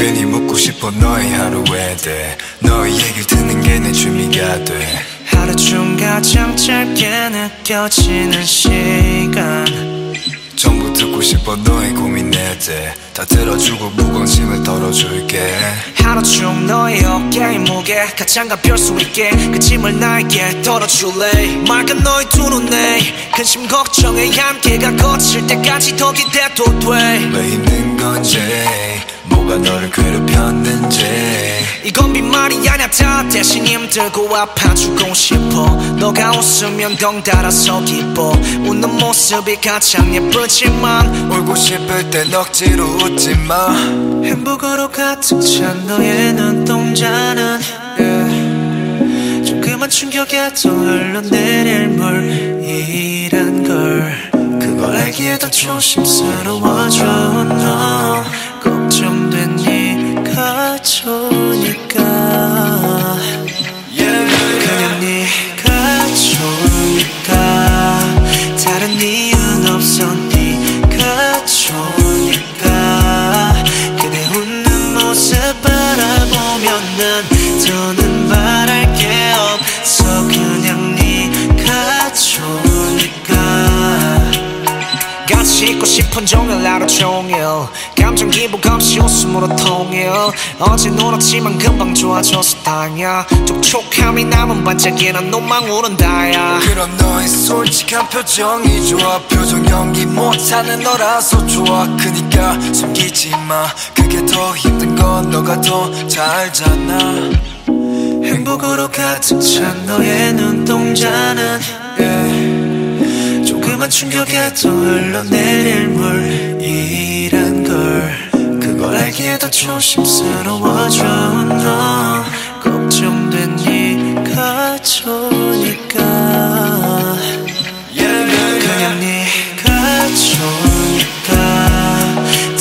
괜히 묻고 싶어 너의 하루에 대해 너의 얘기를 듣는 게 내 취미가 돼. 하루 중 가장 짧게 느껴지는 시간. 전부 듣고 싶어 너의 고민에 대해 다 들어주고 무관심을 덜어줄게. 하루 중 너의 어깨의 무게 가장 가벼울 수 있게 그 짐을 나에게 덜어줄래? 맑은 너의 두 눈에 근심 걱정에 함께가 거칠 때까지 더 기대도 돼. 왜 힘든 건지 뭐가 너를 괴롭혔는지. 이건 빈말이 아냐 다 대신 힘들고 아파주고 싶어. 너가 웃으면 덩달아서 기뻐. 웃는 모습이 가장 예쁘지만. 울고 싶을 땐 억지로 웃지 마. 행복으로 가득 찬 너의 눈동자는 yeah. 조그만 충격에도 흘러내릴 물이란 걸. 그걸 알기에 더 조심스러워 있고 싶은 종일 하루 종일. 감정 기복 없이 웃음으로 통일. 어제 울었지만 금방 좋아져서 다행이야. 촉촉함이 남은 반짝이는 눈망 울은다야. 그런 너의 솔직한 표정이 좋아. 표정 연기 못하는 너라서 좋아. 그니까 숨기지 마. 그게 더 힘든 건 너가 더잘 알잖아 행복으로 가득 찬 너의 눈동자는 yeah. 조그만 충격에도 흘러내릴 물이란 걸. 그걸 알기에 더 조심스러워져. 너 걱정된 네가 좋으니까. 그냥 네가 좋으니까.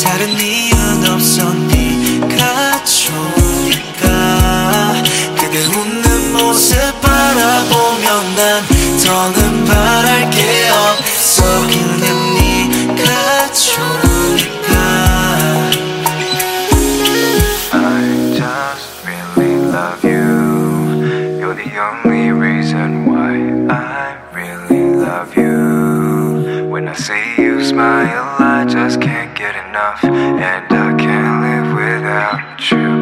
다른 이유는 없어. 네가 좋으니까. 그대 웃는 모습 바라보면 난 더는 바랄 게 없어 그냥 네가 좋으니까 I just really love you. You're the only reason why I really love you. When I see you smile, I just can't get enough. And I can't live without you,